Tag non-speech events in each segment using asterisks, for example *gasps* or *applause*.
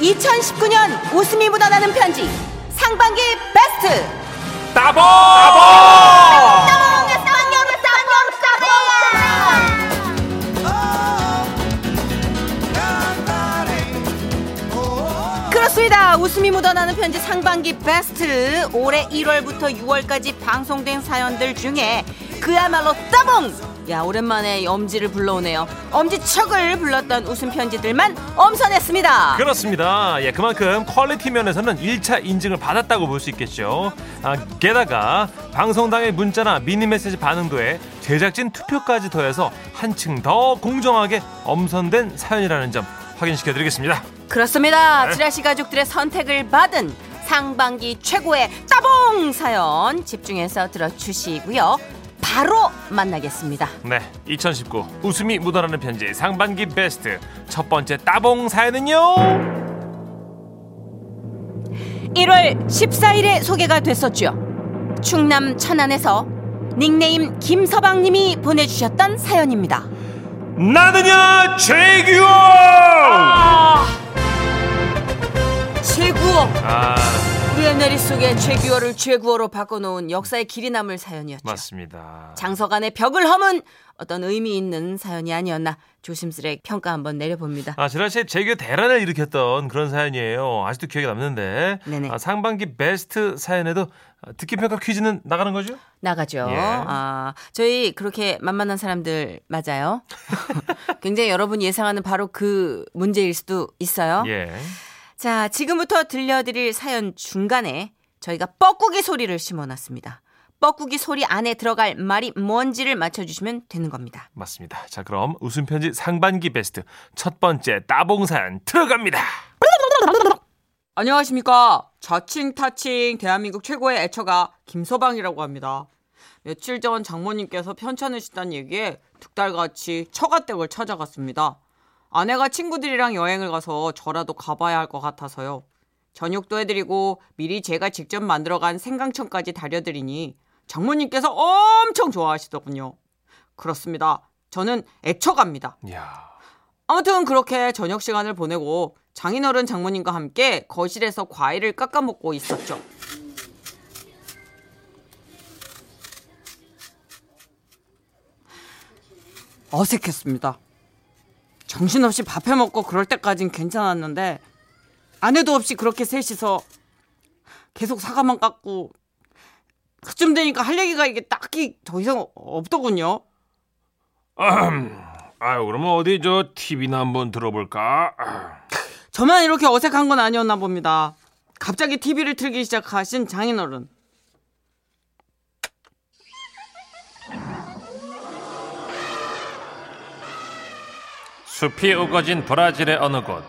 2019년 웃음이 묻어나는 편지 상반기 베스트 따봉! 따봉! 그렇습니다. 웃음이 묻어나는 편지 상반기 베스트 올해 1월부터 6월까지 방송된 사연들 중에 그야말로 따봉! 야 오랜만에 엄지를 불러오네요. 엄지척을 불렀던 웃음 편지들만 엄선했습니다. 그렇습니다. 예, 그만큼 quality 면에서는 1차 인증을 받았다고 볼 수 있겠죠. 아, 게다가 방송 당일 문자나 미니 메시지 반응도에 제작진 투표까지 더해서 한층 더 공정하게 엄선된 사연이라는 점 확인시켜 드리겠습니다. 그렇습니다. 네. 지라시 가족들의 선택을 받은 상반기 최고의 따봉 사연 집중해서 들어주시고요. 바로 만나겠습니다. 네, 2019 웃음이 묻어나는 편지 상반기 베스트 첫 번째 따봉 사연은요. 1월 14일에 소개가 됐었죠. 충남 천안에서 닉네임 김서방님이 보내주셨던 사연입니다. 나느냐 최규호! 최구호 아, 우리의 머릿속에 최규호를 최구호로 바꿔놓은 역사의 길이 남을 사연이었죠. 맞습니다. 장서간의 벽을 허문 어떤 의미 있는 사연이 아니었나 조심스레 평가 한번 내려봅니다. 아, 지라 씨의 재규 대란을 일으켰던 그런 사연이에요. 아직도 기억에 남는데. 네네. 아, 상반기 베스트 사연에도 아, 듣기 평가 퀴즈는 나가는 거죠? 나가죠. 예. 아, 저희 그렇게 만만한 사람들 맞아요. *laughs* 굉장히 여러분 예상하는 바로 그 문제일 수도 있어요. 예. 자, 지금부터 들려드릴 사연 중간에 저희가 뻐꾸기 소리를 심어놨습니다. 뻐꾸기 소리 안에 들어갈 말이 뭔지를 맞춰주시면 되는 겁니다. 맞습니다. 자, 그럼 웃음 편지 상반기 베스트 첫 번째 따봉 사연 들어갑니다. 안녕하십니까. 자칭 타칭 대한민국 최고의 애처가 김서방이라고 합니다. 며칠 전 장모님께서 편찮으시다는 얘기에 득달같이 처가댁을 찾아갔습니다. 아내가 친구들이랑 여행을 가서 저라도 가봐야 할 것 같아서요. 저녁도 해드리고 미리 제가 직접 만들어간 생강청까지 다려드리니 장모님께서 엄청 좋아하시더군요. 그렇습니다. 저는 애처갑니다. 이야. 아무튼 그렇게 저녁 시간을 보내고 장인어른 장모님과 함께 거실에서 과일을 깎아 먹고 있었죠. 어색했습니다. 정신없이 밥해 먹고 그럴 때까진 괜찮았는데 아내도 없이 그렇게 셋이서 계속 사과만 깎고 그쯤 되니까 할 얘기가 이게 딱히 더 이상 없더군요. 아유, 그러면 어디 저 TV나 한번 들어볼까? 아, 저만 이렇게 어색한 건 아니었나 봅니다. 갑자기 TV를 틀기 시작하신 장인어른. 숲이 우거진 브라질의 어느 곳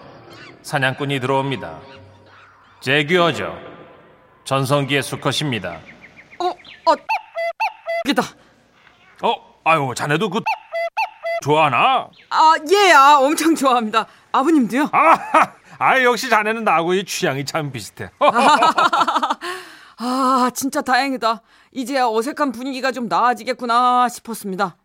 사냥꾼이 들어옵니다. 제규어죠. 전성기의 수컷입니다. 어, 어, 이다. 어, 아유, 자네도 그 좋아하나? 아, 예, 아, 엄청 좋아합니다. 아버님도요? 아, *laughs* 아 역시 자네는 나하고 이 취향이 참 비슷해. *laughs* 아, 진짜 다행이다. 이제야 어색한 분위기가 좀 나아지겠구나 싶었습니다.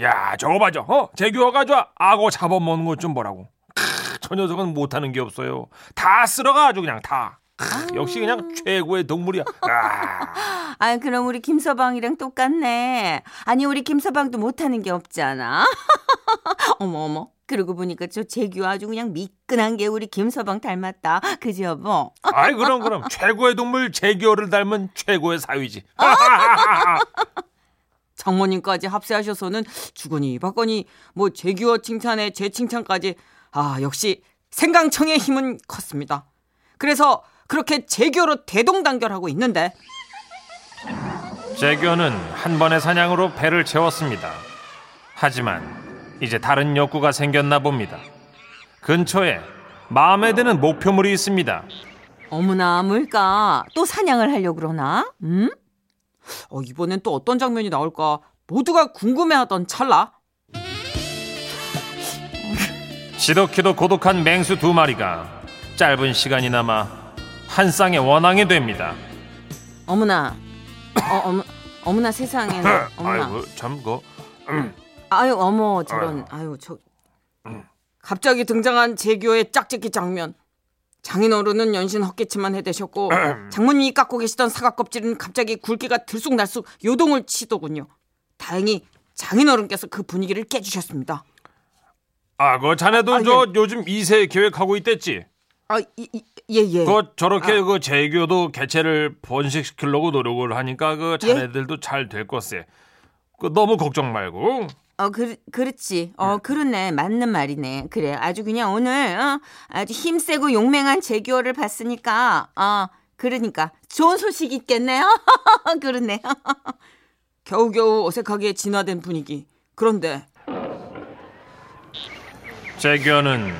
야, 저거 봐줘. 어, 제규어가 좋아. 악어 잡아먹는 것 좀 보라고. 크, 저 녀석은 못하는 게 없어요. 다 쓸어가 아주 그냥 다. 크, 역시 그냥 최고의 동물이야. 아, *laughs* 아, 그럼 우리 김서방이랑 똑같네. 아니, 우리 김서방도 못하는 게 없잖아. *laughs* 어머, 어머. 그러고 보니까 저 재규 아주 그냥 미끈한 게 우리 김서방 닮았다. 그지, 여보? *laughs* 아이 그럼 그럼 최고의 동물 제규어를 닮은 최고의 사위지. 장모님까지 합세하셔서는 주거니 받거니 뭐 제규어 칭찬에 제 칭찬까지 아 역시 생강청의 힘은 컸습니다. 그래서 그렇게 제규어로 대동단결하고 있는데 제규어는 한 번의 사냥으로 배를 채웠습니다. 하지만 이제 다른 욕구가 생겼나 봅니다. 근처에 마음에 드는 목표물이 있습니다. 어머나, 뭘까? 또 사냥을 하려고 그러나? 음? 어, 이번엔 또 어떤 장면이 나올까 모두가 궁금해하던 찰나 지독히도 고독한 맹수 두 마리가 짧은 시간이나마 한 쌍의 원앙이 됩니다. 어머나. 어, 어머, 어머나 세상에. *coughs* 어머나. 아이고 참고 아유, 어머, 저런. 아유, 저. 갑자기 등장한 제규어의 짝짓기 장면 장인어른은 연신 헛기침만 해대셨고 *clears throat* 장모님이 깎고 계시던 사과 껍질은 갑자기 굵기가 들쑥날쑥 요동을 치더군요. 다행히 장인어른께서 그 분위기를 깨주셨습니다. 아, 그 자네도 아, 저 요즘 2세 계획하고 있댔지? 아, 이, 이, 예, 예. 그 저렇게 아. 그 재교도 개체를 번식시키려고 노력을 하니까 그 예? 자네들도 잘될 것세. 그 너무 걱정 말고. 어, 그, 그렇지. 어, 그렇네. 맞는 말이네. 그래. 아주 그냥 오늘, 어, 아주 힘세고 용맹한 재규어를 봤으니까, 어, 그러니까. 좋은 소식 있겠네요? *laughs* 그렇네. *laughs* 겨우겨우 어색하게 진화된 분위기. 그런데 재교는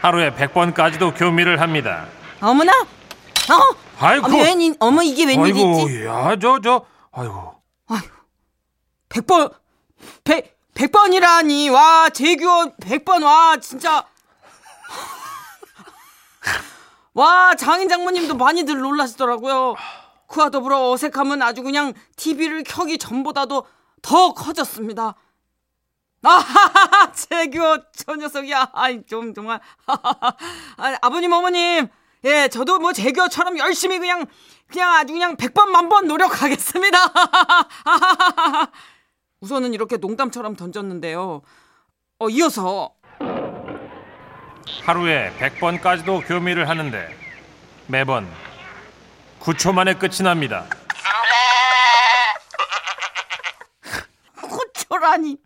하루에 100번까지도 교미를 합니다. 어머나! 어! 아이고. 어머, 웬, 어머, 이게 웬일이지? 아이고, 야, 저, 저, 아이고. 100번 100 100번이라니. 와, 재규어 100번. 와, 진짜 와, 장인 장모님도 많이들 놀라시더라고요. 그와 더불어 어색함은 아주 그냥 TV를 켜기 전보다도 더 커졌습니다. *laughs* 아하하하, 재규어 저 녀석이야. 아이, 좀, 정말. *laughs* 아, 아버님, 어머님. 예, 저도 뭐 재규어처럼 열심히 그냥, 그냥 아주 그냥 100번, 만 번 노력하겠습니다. *laughs* 우선은 이렇게 농담처럼 던졌는데요. 어, 이어서 하루에 100번까지도 교미를 하는데 매번 9초 만에 끝이 납니다. *laughs* 구초라니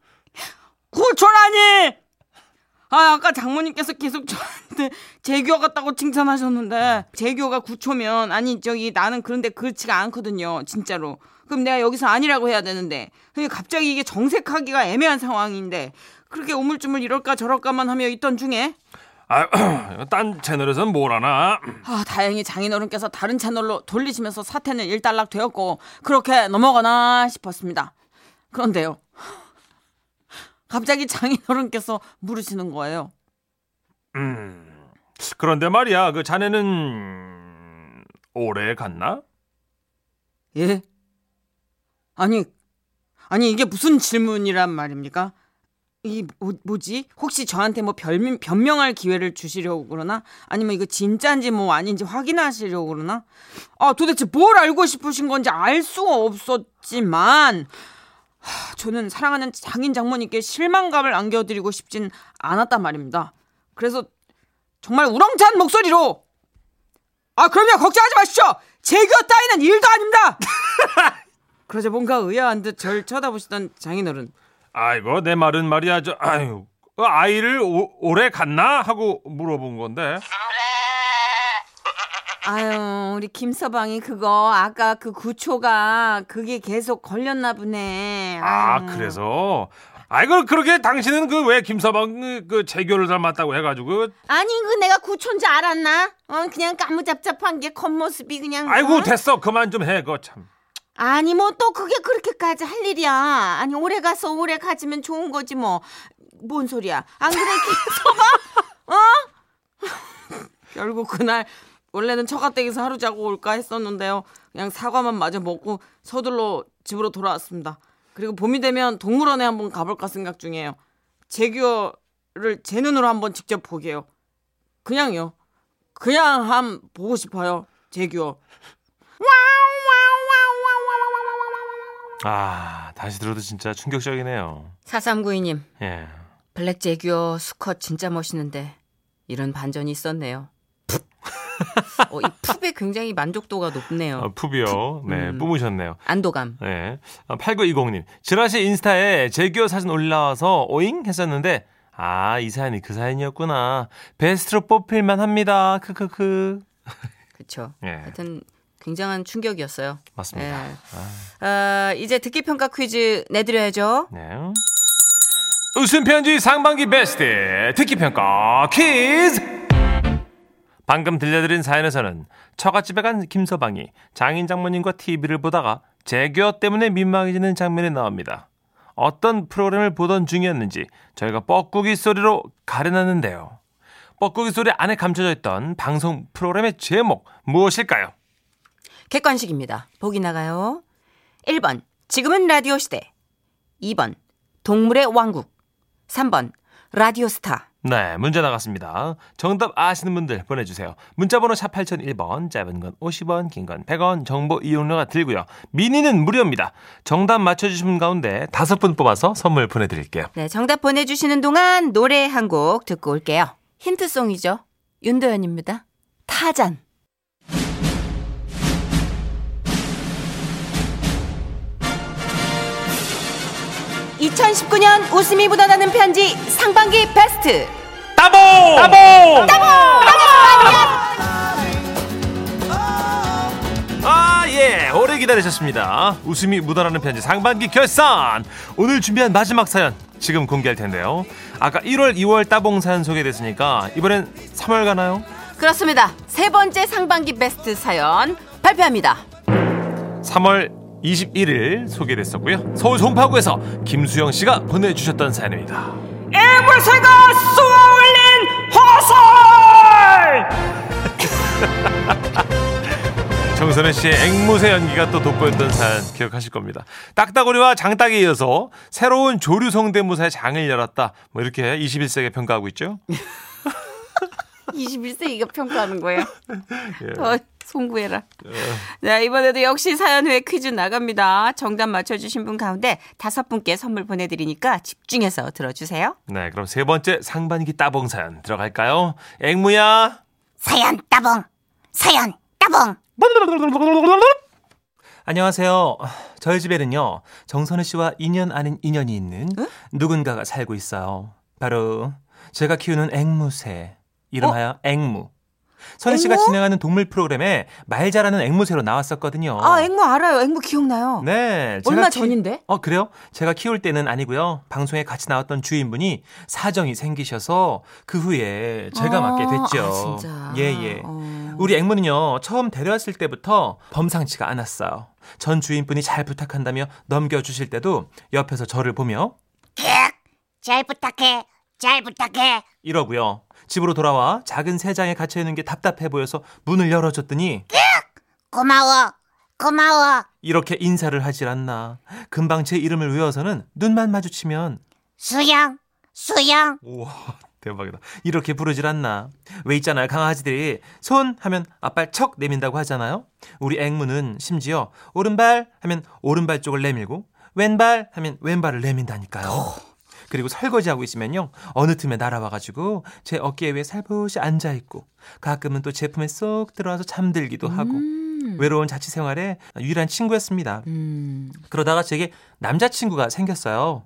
구초라니 아 아까 장모님께서 계속 저한테 재규어 같다고 칭찬하셨는데 재규어가 구초면 아니 저기 나는 그런데 그렇지가 않거든요 진짜로 그럼 내가 여기서 아니라고 해야 되는데 갑자기 이게 정색하기가 애매한 상황인데 그렇게 우물쭈물 이럴까 저럴까만 하며 있던 중에 아, *clears throat* 딴 채널에서는 뭘 하나? 아, 다행히 장인어른께서 다른 채널로 돌리시면서 사태는 일단락 되었고 그렇게 넘어가나 싶었습니다. 그런데요. 갑자기 장인어른께서 물으시는 거예요. 음. 그런데 말이야, 그 자네는 오래 갔나? 예? 아니, 아니 이게 무슨 질문이란 말입니까? 이 뭐, 뭐지? 혹시 저한테 뭐 별명, 변명할 기회를 주시려고 그러나? 아니면 이거 진짜인지 뭐 아닌지 확인하시려고 그러나? 아 도대체 뭘 알고 싶으신 건지 알 수가 없었지만 하, 저는 사랑하는 장인 장모님께 실망감을 안겨드리고 싶진 않았단 말입니다. 그래서 정말 우렁찬 목소리로 아 그럼요 걱정하지 마십시오 재규어 따위는 일도 아닙니다 *laughs* 그러자 뭔가 의아한 듯 절 쳐다보시던 장인어른 아이고, 내 말은 말이야, 저, 아유, 그 아이를 오, 오래 갔나? 하고 물어본 건데. 아유, 우리 김서방이 그거, 아까 그 구초가, 그게 계속 걸렸나 보네. 아, 아유. 그래서. 아이고, 그렇게 당신은 그 왜 김서방 그, 그 재교를 닮았다고 해가지고. 아니, 그 내가 구초인지 알았나? 어, 그냥 까무잡잡한 게 겉모습이 그냥. 아이고, 어? 됐어. 그만 좀 해, 그거 참. 아니, 뭐 또 그게 그렇게까지 할 일이야. 아니, 오래 가서 오래 가지면 좋은 거지, 뭐. 뭔 소리야. 안 그래, 김서방? *laughs* 어? *laughs* 결국 그날 원래는 처가댁에서 하루 자고 올까 했었는데요 그냥 사과만 마저 먹고 서둘러 집으로 돌아왔습니다 그리고 봄이 되면 동물원에 한번 가볼까 생각 중이에요 재규어를 제 눈으로 한번 직접 보게요 그냥요 그냥 한 보고 싶어요 재규어 아, 다시 들어도 진짜 충격적이네요. 4392님, 예. 블랙 제규어 수컷 진짜 멋있는데, 이런 반전이 있었네요. *laughs* 어, 이 풋에 굉장히 만족도가 높네요. 어, 푸비요. 네, 음. 뿜으셨네요. 안도감. 네. 아, 8920님. 지라시 인스타에 재규어 사진 올라와서 오잉? 했었는데, 아, 이 사연이 그 사연이었구나. 베스트로 뽑힐만 합니다. 크크크. 그쵸. 예. 하여튼, 굉장한 충격이었어요. 맞습니다. 예. 아, 이제 듣기 평가 퀴즈 내드려야죠. 네. 웃음 편지 상반기 베스트 듣기 평가 퀴즈. 방금 들려드린 사연에서는 처갓집에 간 김서방이 장인 장모님과 TV를 보다가 재규어 때문에 민망해지는 장면이 나옵니다. 어떤 프로그램을 보던 중이었는지 저희가 뻐꾸기 소리로 가려놨는데요. 뻐꾸기 소리 안에 감춰져 있던 방송 프로그램의 제목 무엇일까요? 객관식입니다. 보기 나가요. 1번, 지금은 라디오 시대. 2번, 동물의 왕국. 3번, 라디오 스타. 네, 문제 나갔습니다. 정답 아시는 분들 보내주세요. 문자번호 샵 8001번, 짧은 건 50원, 긴 건 100원, 정보 이용료가 들고요. 미니는 무료입니다. 정답 맞춰주신 분 가운데 다섯 분 뽑아서 선물 보내드릴게요. 네, 정답 보내주시는 동안 노래 한 곡 듣고 올게요. 힌트송이죠. 윤도현입니다. 타잔. 2019년 웃음이 묻어나는 편지 상반기 베스트 따봉! 따봉! 아, 예. 오래 기다리셨습니다. 웃음이 묻어나는 편지 상반기 결산. 오늘 준비한 마지막 사연 지금 공개할 텐데요. 아까 1월, 2월 따봉 사연 소개됐으니까 이번엔 3월 가나요? 그렇습니다. 세 번째 상반기 베스트 사연 발표합니다. 3월 21일 소개됐었고요. 서울 송파구에서 김수영 씨가 보내주셨던 사연입니다. 앵무새가 쏘아올린 화살! *laughs* 정선혜 씨의 앵무새 연기가 또 돋보였던 사연 기억하실 겁니다. 딱따구리와 장딱에 이어서 새로운 조류 성대모사의 장을 열었다. 뭐 이렇게 21세기에 평가하고 있죠. *laughs* 21세기가 평가하는 거예요. *laughs* 예. 어, 송구해라. 자, 이번에도 역시 사연 후에 퀴즈 나갑니다. 정답 맞춰주신 분 가운데 다섯 분께 선물 보내드리니까 집중해서 들어주세요. 네, 그럼 세 번째 상반기 따봉 사연 들어갈까요? 앵무야. 사연 따봉 사연 따봉 안녕하세요. 저희 집에는요, 정선우 씨와 인연 아닌 인연이 있는 누군가가 살고 있어요. 바로 제가 키우는 앵무새. 이름하여 앵무. 선우 씨가? 진행하는 동물 프로그램에 말 잘하는 앵무새로 나왔었거든요. 아, 앵무 알아요. 앵무 기억나요. 네. 얼마 키- 전인데? 어, 그래요? 제가 키울 때는 아니고요. 방송에 같이 나왔던 주인분이 사정이 생기셔서 그 후에 제가 아, 맡게 됐죠. 아, 진짜. 예, 예. 어. 우리 앵무는요, 처음 데려왔을 때부터 범상치가 않았어요. 전 주인분이 잘 부탁한다며 넘겨주실 때도 옆에서 저를 보며 잘 부탁해 잘 부탁해 이러고요. 집으로 돌아와 작은 새장에 갇혀 있는 게 답답해 보여서 문을 열어줬더니 고마워 고마워 이렇게 인사를 하질 않나. 금방 제 이름을 외워서는 눈만 마주치면 수영 수영 우와 대박이다. 이렇게 부르질 않나. 왜 있잖아요 강아지들이 손 하면 앞발 척 내민다고 하잖아요. 우리 앵무는 심지어 오른발 하면 오른발 쪽을 내밀고 왼발 하면 왼발을 내민다니까요. 그리고 설거지하고 있으면요 어느 틈에 날아와가지고 제 어깨 위에 살포시 앉아있고 가끔은 또 제품에 쏙 들어와서 잠들기도 하고 외로운 자취 생활에 유일한 친구였습니다. 음. 그러다가 제게 남자친구가 생겼어요.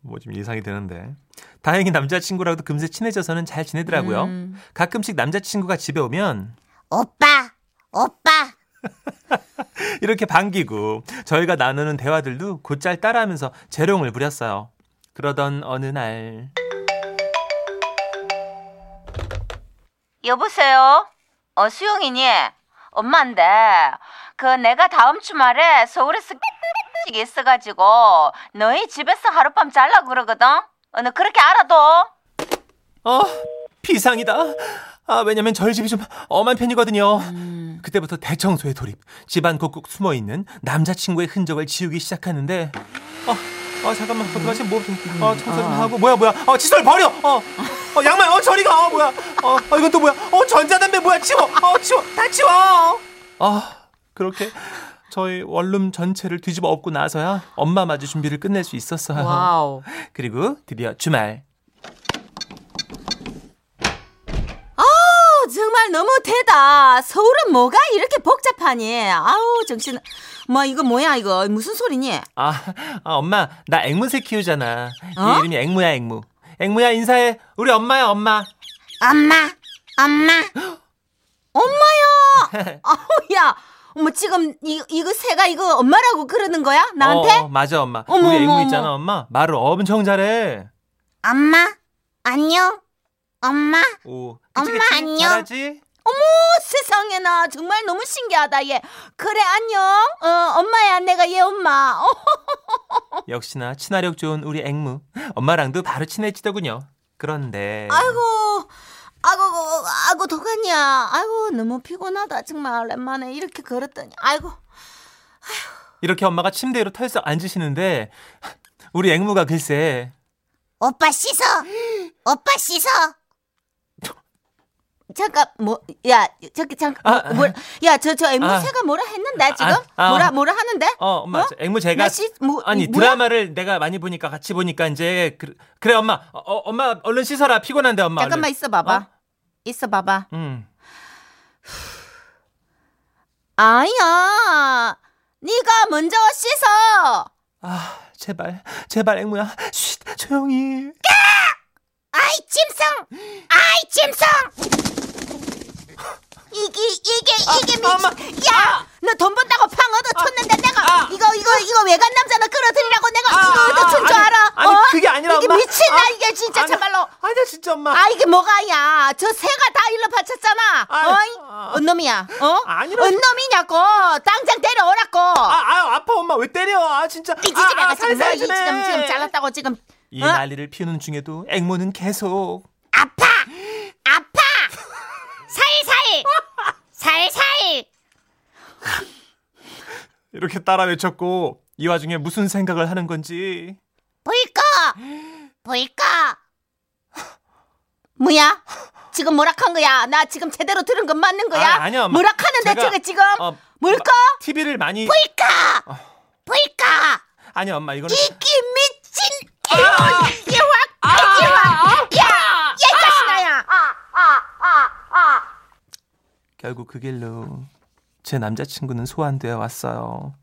뭐 좀 예상이 되는데. 다행히 남자친구랑도 금세 친해져서는 잘 지내더라고요. 음. 가끔씩 남자친구가 집에 오면 오빠 오빠 *laughs* 이렇게 반기고 저희가 나누는 대화들도 곧잘 따라하면서 재롱을 부렸어요. 그러던 어느 날 여보세요? 어, 수영이니? 엄마인데, 그 내가 다음 주말에 서울에서 이 있어가지고, 너희 집에서 하룻밤 잘라 그러거든? 어, 너 그렇게 알아둬? 어 비상이다. 아 왜냐면 저희 집이 좀 엄한 편이거든요. 그때부터 대청소에 돌입. 집안 곳곳 숨어 있는 남자친구의 흔적을 지우기 시작하는데 어, 어 잠깐만. 어떡하지? 뭐 좀, 어 청소 좀 하고. 뭐야 뭐야? 어 칫솔 버려! 어, 어 양말 어 저리 가! 어, 뭐야? 어, 어 이건 또 뭐야? 어 전자담배 뭐야? 치워! 어 치워! 다 치워! 아 그렇게 저희 원룸 전체를 뒤집어 엎고 나서야 엄마 맞이 준비를 끝낼 수 있었어요. 와우. 그리고 드디어 주말 어, 정말 너무 되다. 서울은 뭐가 이렇게 복잡하니? 아우, 정신. 뭐, 이거 뭐야, 이거. 무슨 소리니? 아, 아, 엄마, 나 앵무새 키우잖아. 어? 얘 이름이 앵무야, 앵무. 앵무야, 인사해. 우리 엄마야, 엄마. 엄마 엄마 *gasps* 엄마야! *laughs* 아우, 야. 어머, 지금, 이, 이거 새가 이거 엄마라고 그러는 거야? 나한테? 어, 맞아, 엄마. 어머, 우리 어머, 앵무 어머. 있잖아, 엄마. 말을 엄청 잘해. 엄마 안녕 엄마 오, 엄마, 그치, 그치? 안녕. 잘하지? 어, 세상에나. 정말 너무 신기하다, 얘. 그래, 안녕. 어, 엄마야, 내가 얘 엄마. 어, *laughs* 역시나 친화력 좋은 우리 앵무. 엄마랑도 바로 친해지더군요. 그런데. 아이고, 아이고, 아이고, 도가니야. 아이고, 너무 피곤하다. 정말 오랜만에 이렇게 걸었더니. 아이고. 이렇게 엄마가 침대 위로 털썩 앉으시는데, 우리 앵무가 글쎄, 오빠 씻어. 오빠 씻어. 잠깐 뭐야 저기 잠깐 아, 뭐, 야저 저 아. 앵무새가 뭐라 했는데 지금 아, 아. 뭐라 뭐라 하는데 어, 엄마, 어? 저 앵무 제가 나 씻- 뭐, 아니 뭐야? 드라마를 내가 많이 보니까 같이 보니까 이제 그, 그래 엄마, 어, 어, 엄마 얼른 씻어라 피곤한데 엄마. 잠깐만 얼른. 있어 봐봐 어? 있어 봐봐 음. *sighs* 아야 네가 먼저 씻어 아 제발 제발 앵무야, 쉿 조용히. 아이 짐승. 아이 짐승. 이게 이게 이게 아, 엄마. 미친 야너 돈 번다고 팡 얻어 쳤는데 내가 아. 이거 이거 이거 외간 남자나 끌어들이라고 내가 아, 이거 얻어 준줄 아니, 알아 아니, 어? 그게 아니라 이게 엄마. 미친나 아, 이게 진짜 아니, 참말로 아니야 진짜 엄마. 아 이게 뭐가야 저 새가 다 일러 바쳤잖아 아이, 어이 아. 언놈이야 어 아니라- 언놈이냐고 당장 때려오라고 아, 아 아파 엄마 왜 때려? 아 진짜. 이 지지배가 아, 아, 지금 이 지금 해. 지금 잘랐다고 지금 이 어? 난리를 피우는 중에도 앵무는 계속 아파. 아파. 살살. 살살. 이렇게 따라 외쳤고 이 와중에 무슨 생각을 하는 건지 보일까? 보일까? 뭐야 지금 뭐락한 거야 나 지금 제대로 들은 건 맞는 거야 아, 아니요, 엄마. 뭐락하는 데 제가, 지금 어, 뭘까 TV를 많이 보일까? 보일까? 아니 엄마 이거는 이게 미친 이게 확 이게 확야야 이 자식아야 결국 그 길로 제 남자친구는 소환되어 왔어요.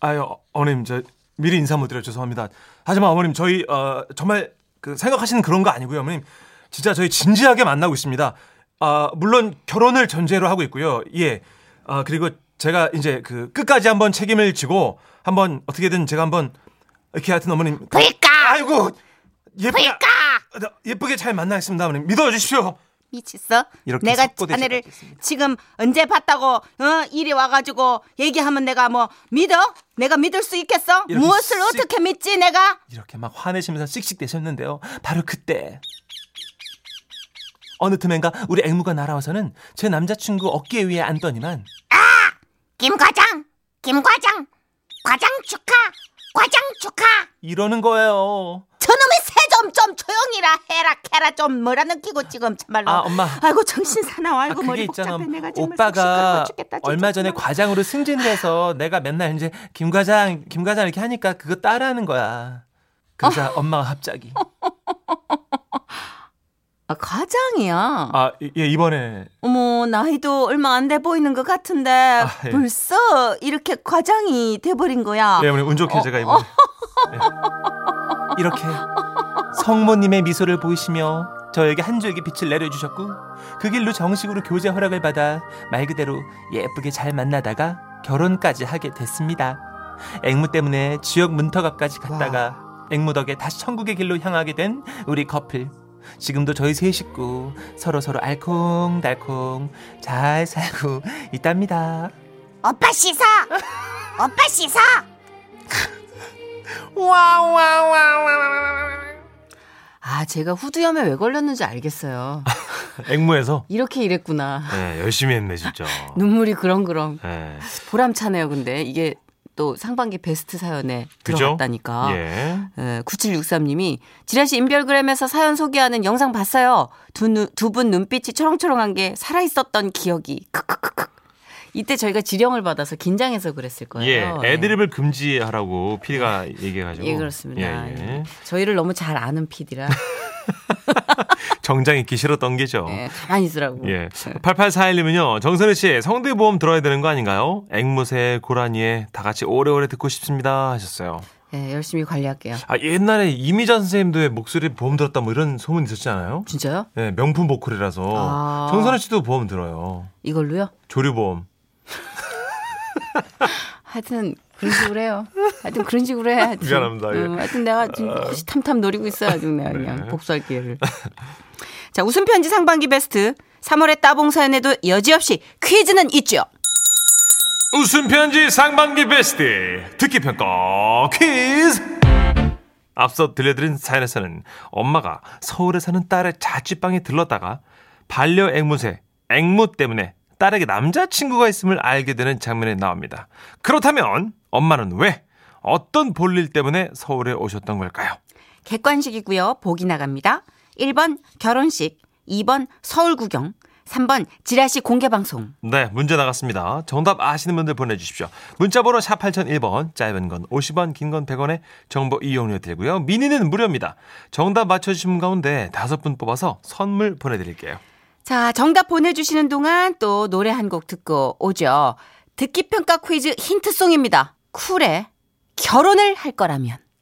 아유 어, 어머님 저 미리 인사 못 드려 죄송합니다. 하지만 어머님 저희 어, 정말 그 생각하시는 그런 거 아니고요 어머님 진짜 저희 진지하게 만나고 있습니다. 아 물론 결혼을 전제로 하고 있고요. 예. 아 그리고 제가 이제 그 끝까지 한번 책임을 지고 한번 어떻게든 제가 한번 이렇게 하여튼 어머님 보일까? 아이고 예쁘게 보일까? 예쁘게 잘 만나겠습니다 어머님 믿어주십시오. 미쳤어? 내가 않겠습니다. 지금 언제 봤다고 어 이리 와가지고 얘기하면 내가 뭐 믿어? 내가 믿을 수 있겠어? 무엇을 씩- 어떻게 믿지 내가? 이렇게 막 화내시면서 씩씩대셨는데요. 바로 그때 어느 틈엔가 우리 앵무가 날아와서는 제 남자친구 어깨 위에 앉더니만 김 과장. 김 과장. 과장 축하. 과장 축하. 이러는 거예요. 저놈의 새 좀 좀 조용히라 해라 캐라 좀 뭐라 느끼고 지금 참말로 아 엄마 아이고 정신 사나워 아, 아이고 그게 머리 있잖아. 복잡해 내가 정말 오빠가 죽겠다. 얼마 전에 과장으로 승진해서 내가 맨날 이제 김 과장, 김 과장 이렇게 하니까 그거 따라하는 거야. 그러자 엄마가 갑자기 *laughs* 아, 과장이야 아 예 이번에 어머 나이도 얼마 안 돼 보이는 것 같은데 예. 벌써 이렇게 과장이 돼버린 거야 예 어머님 운 좋게 제가 이번에 이렇게 성모님의 미소를 보이시며 저에게 한 줄기 빛을 내려주셨고 그 길로 정식으로 교제 허락을 받아 말 그대로 예쁘게 잘 만나다가 결혼까지 하게 됐습니다. 앵무 때문에 지역 문터갑까지 갔다가 앵무 덕에 다시 천국의 길로 향하게 된 우리 커플. 지금도 저희 세 식구 서로 서로 알콩달콩 잘 살고 있답니다. 오빠 씻어. 오빠 씻어. *laughs* 아 제가 후두염에 왜 걸렸는지 알겠어요 *laughs* 앵무에서 이렇게 이랬구나 예 열심히 했네 진짜. *laughs* 눈물이 그렁그렁 예. 보람차네요 근데 이게 또 상반기 베스트 사연에 그죠? 들어갔다니까 예. 에, 9763님이 지라시 인별그램에서 사연 소개하는 영상 봤어요. 두 분 눈빛이 초롱초롱한 게 살아 있었던 기억이. 크크크크. 이때 저희가 지령을 받아서 긴장해서 그랬을 거예요. 예, 애드립을 금지하라고 PD가 얘기해가지고. 예, 그렇습니다. 예, 예. 저희를 너무 잘 아는 PD라 *laughs* 정장 입기 싫었던 게죠. 예, 가만히 있으라고. 예. 8841님은요, 정선희 씨, 성대보험 들어야 되는 거 아닌가요? 앵무새, 고라니에 다 같이 오래오래 듣고 싶습니다. 하셨어요. 예, 열심히 관리할게요. 아, 옛날에 이미자 선생님도 목소리 보험 들었다 뭐 이런 소문 있었지 않아요? 진짜요? 예, 명품 보컬이라서. 아. 정선희 씨도 보험 들어요. 이걸로요? 조류보험. *laughs* 하여튼 그런 식으로 해요. 하여튼 그런 식으로 해. 하여튼. 미안합니다. 예. 음, 하여튼 내가 지금 호시탐탐 노리고 있어요. 지금 내가 그냥 네. 복수할 기회를. 자, 웃음 편지 상반기 베스트 3월의 따봉 사연에도 여지없이 퀴즈는 있죠. 웃음 편지 상반기 베스트 듣기 평가 퀴즈. 앞서 들려드린 사연에서는 엄마가 서울에 사는 딸의 자취방에 들렀다가 반려 앵무새 앵무 때문에 딸에게 남자친구가 있음을 알게 되는 장면이 나옵니다. 그렇다면 엄마는 왜 어떤 볼일 때문에 서울에 오셨던 걸까요? 객관식이고요. 보기 나갑니다. 1번 결혼식, 2번 서울 구경, 3번 지라시 공개 방송. 네, 문제 나갔습니다. 정답 아시는 분들 보내 주십시오. 문자 번호 샵 8001번, 짧은 건 50원, 긴 건 100원에 정보 이용료 들고요. 미니는 무료입니다. 정답 맞춰 주신 분 가운데 다섯 분 뽑아서 선물 보내 드릴게요. 자, 정답 보내주시는 동안 또 노래 한 곡 듣고 오죠. 듣기 평가 퀴즈 힌트송입니다. 쿨의 결혼을 할 거라면.